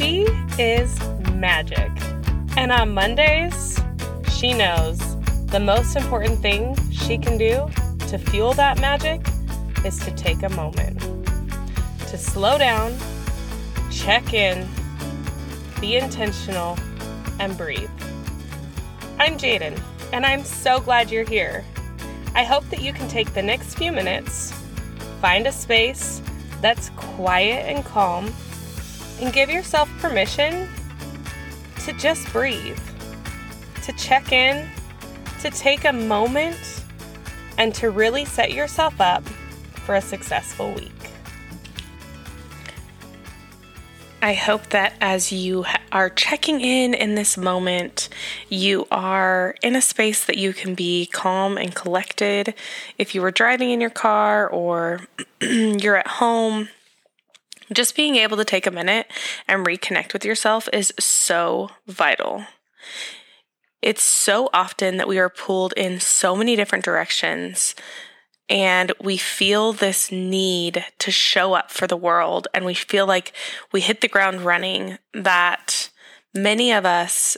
She is magic. And on Mondays, she knows the most important thing she can do to fuel that magic is to take a moment to slow down, check in, be intentional, and breathe. I'm Jaden, and I'm so glad you're here. I hope that you can take the next few minutes, find a space that's quiet and calm, and give yourself permission to just breathe, to check in, to take a moment, and to really set yourself up for a successful week. I hope that as you are checking in in this moment, you are in a space that you can be calm and collected. If you were driving in your car or you're at home, just being able to take a minute and reconnect with yourself is so vital. It's so often that we are pulled in so many different directions and we feel this need to show up for the world and we feel like we hit the ground running that many of us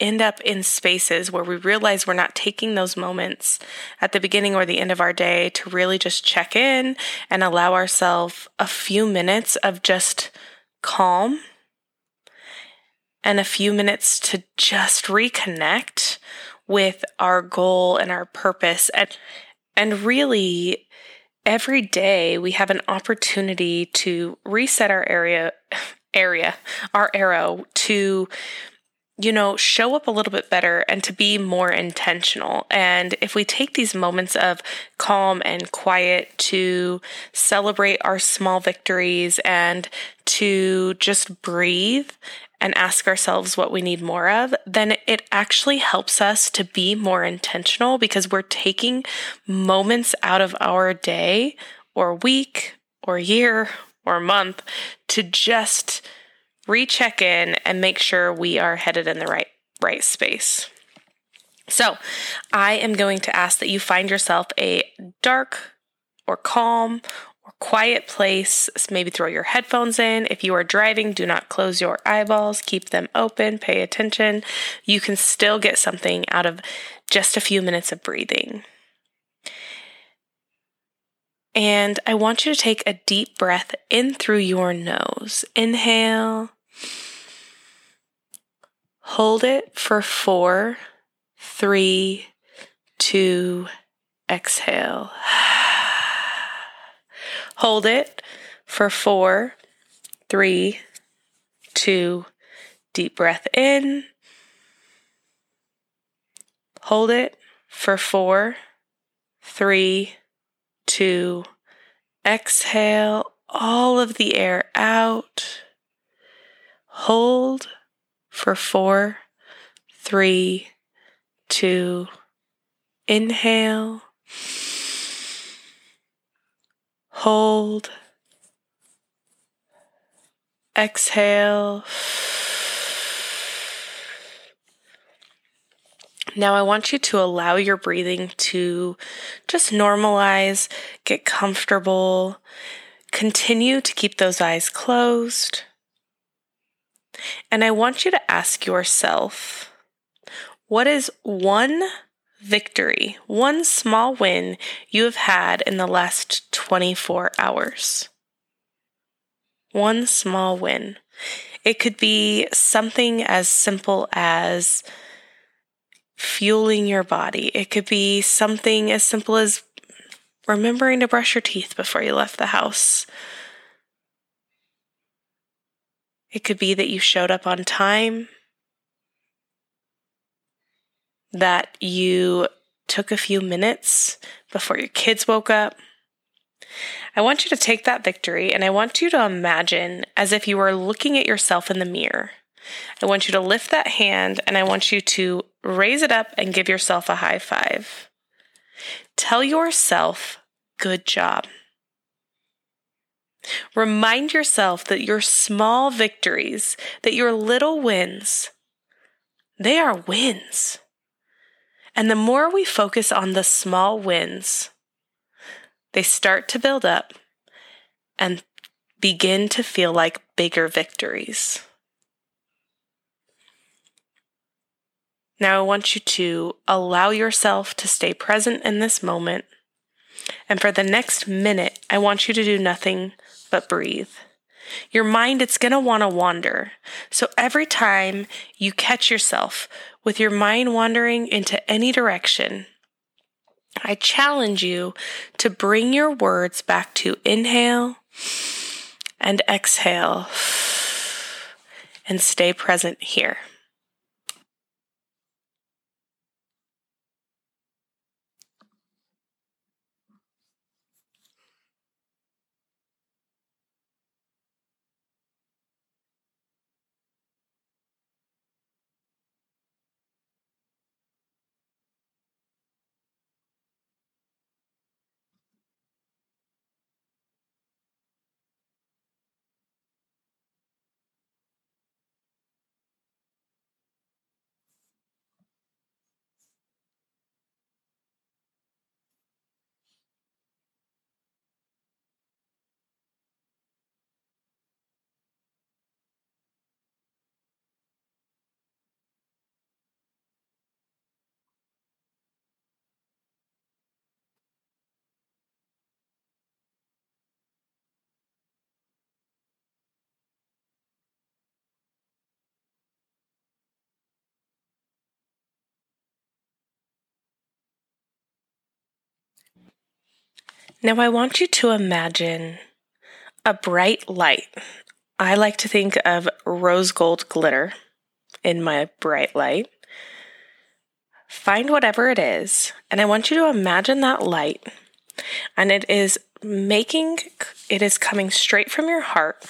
end up in spaces where we realize we're not taking those moments at the beginning or the end of our day to really just check in and allow ourselves a few minutes of just calm and a few minutes to just reconnect with our goal and our purpose. And and really, every day we have an opportunity to reset our area, area, our arrow to you know, show up a little bit better and to be more intentional. And if we take these moments of calm and quiet to celebrate our small victories and to just breathe and ask ourselves what we need more of, then it actually helps us to be more intentional because we're taking moments out of our day or week or year or month to just recheck in and make sure we are headed in the right right space. So, I am going to ask that you find yourself a dark or calm or quiet place. Maybe throw your headphones in. If you are driving, do not close your eyeballs, keep them open, pay attention. You can still get something out of just a few minutes of breathing. And I want you to take a deep breath in through your nose. Inhale. Hold it for four, three, two, exhale. Hold it for four, three, two, deep breath in. Hold it for four, three, two, exhale all of the air out. Hold for four, three, two, inhale. Hold. Exhale. Now, I want you to allow your breathing to just normalize, get comfortable, continue to keep those eyes closed. And I want you to ask yourself what is one victory, one small win you have had in the last 24 hours. One small win. It could be something as simple as fueling your body. It could be something as simple as remembering to brush your teeth before you left the house. It could be that you showed up on time that you took a few minutes before your kids woke up. I want you to take that victory and I want you to imagine as if you were looking at yourself in the mirror. I want you to lift that hand and I want you to raise it up and give yourself a high five. Tell yourself, good job. Remind yourself that your small victories, that your little wins, they are wins. And the more we focus on the small wins, they start to build up and begin to feel like bigger victories. Now, I want you to allow yourself to stay present in this moment. And for the next minute, I want you to do nothing but breathe. Your mind, it's going to want to wander. So every time you catch yourself with your mind wandering into any direction, I challenge you to bring your words back to inhale and exhale and stay present here. Now, I want you to imagine a bright light. I like to think of rose gold glitter in my bright light. Find whatever it is, and I want you to imagine that light. And it is making, it is coming straight from your heart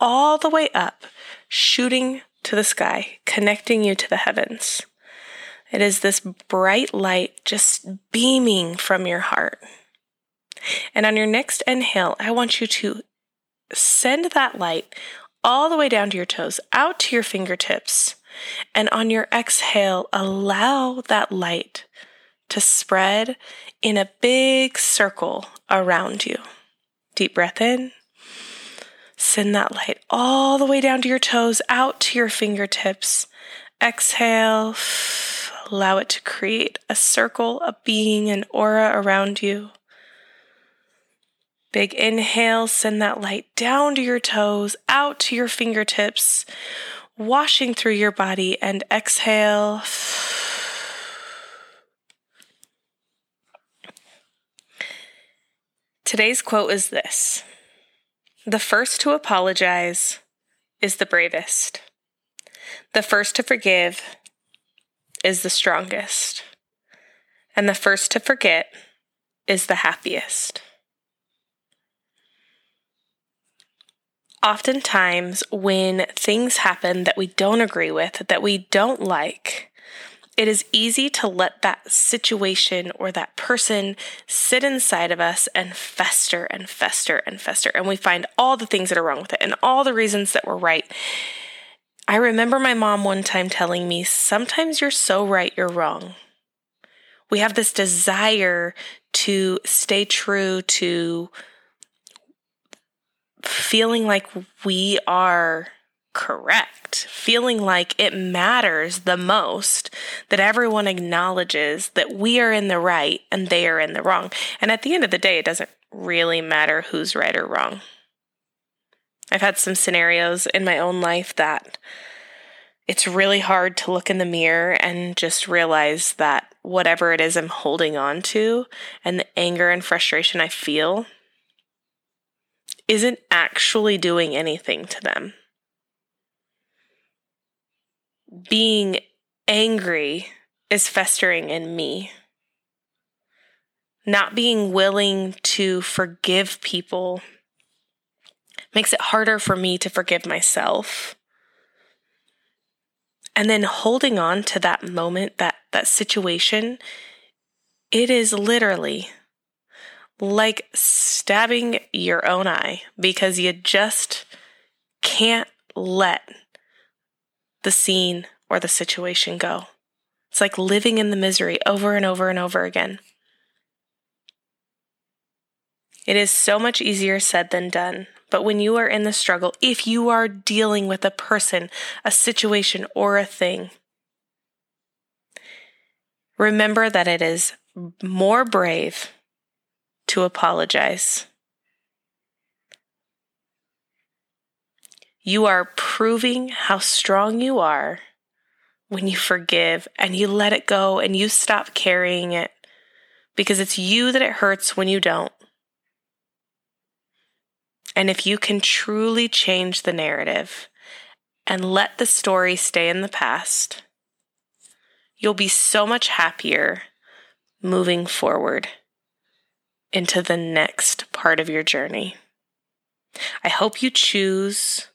all the way up, shooting to the sky, connecting you to the heavens. It is this bright light just beaming from your heart. And on your next inhale, I want you to send that light all the way down to your toes, out to your fingertips. And on your exhale, allow that light to spread in a big circle around you. Deep breath in. Send that light all the way down to your toes, out to your fingertips. Exhale. Allow it to create a circle, a being, an aura around you. Big inhale, send that light down to your toes, out to your fingertips, washing through your body, and exhale. Today's quote is this The first to apologize is the bravest, the first to forgive is the strongest, and the first to forget is the happiest. Oftentimes when things happen that we don't agree with, that we don't like, it is easy to let that situation or that person sit inside of us and fester and fester and fester. And we find all the things that are wrong with it and all the reasons that we're right. I remember my mom one time telling me, sometimes you're so right, you're wrong. We have this desire to stay true to feeling like we are correct, feeling like it matters the most that everyone acknowledges that we are in the right and they are in the wrong. And at the end of the day, it doesn't really matter who's right or wrong. I've had some scenarios in my own life that it's really hard to look in the mirror and just realize that whatever it is I'm holding on to and the anger and frustration I feel isn't actually doing anything to them. Being angry is festering in me. Not being willing to forgive people makes it harder for me to forgive myself. And then holding on to that moment, that, that situation, it is literally like stabbing your own eye because you just can't let the scene or the situation go. It's like living in the misery over and over and over again. It is so much easier said than done. But when you are in the struggle, if you are dealing with a person, a situation, or a thing, remember that it is more brave to apologize. You are proving how strong you are when you forgive and you let it go and you stop carrying it because it's you that it hurts when you don't. And if you can truly change the narrative and let the story stay in the past, you'll be so much happier moving forward into the next part of your journey. I hope you choose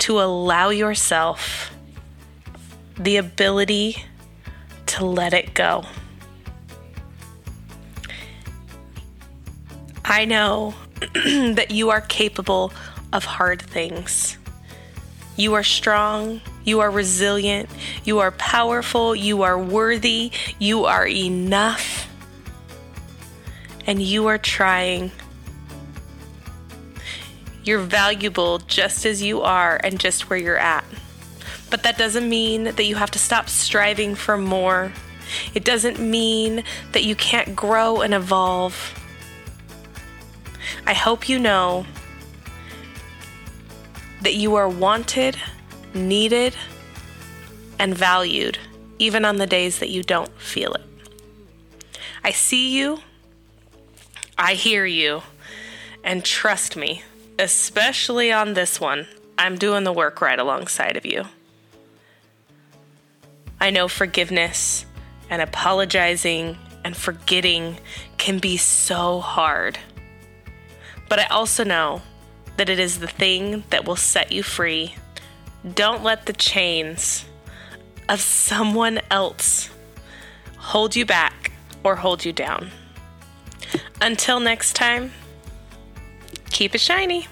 to allow yourself the ability to let it go. I know that you are capable of hard things. You are strong, you are resilient, you are powerful, you are worthy, you are enough, and you are trying. You're valuable just as you are and just where you're at. But that doesn't mean that you have to stop striving for more. It doesn't mean that you can't grow and evolve. I hope you know that you are wanted, needed, and valued, even on the days that you don't feel it. I see you, I hear you, and trust me, especially on this one, I'm doing the work right alongside of you. I know forgiveness and apologizing and forgetting can be so hard. But I also know that it is the thing that will set you free. Don't let the chains of someone else hold you back or hold you down. Until next time, keep it shiny.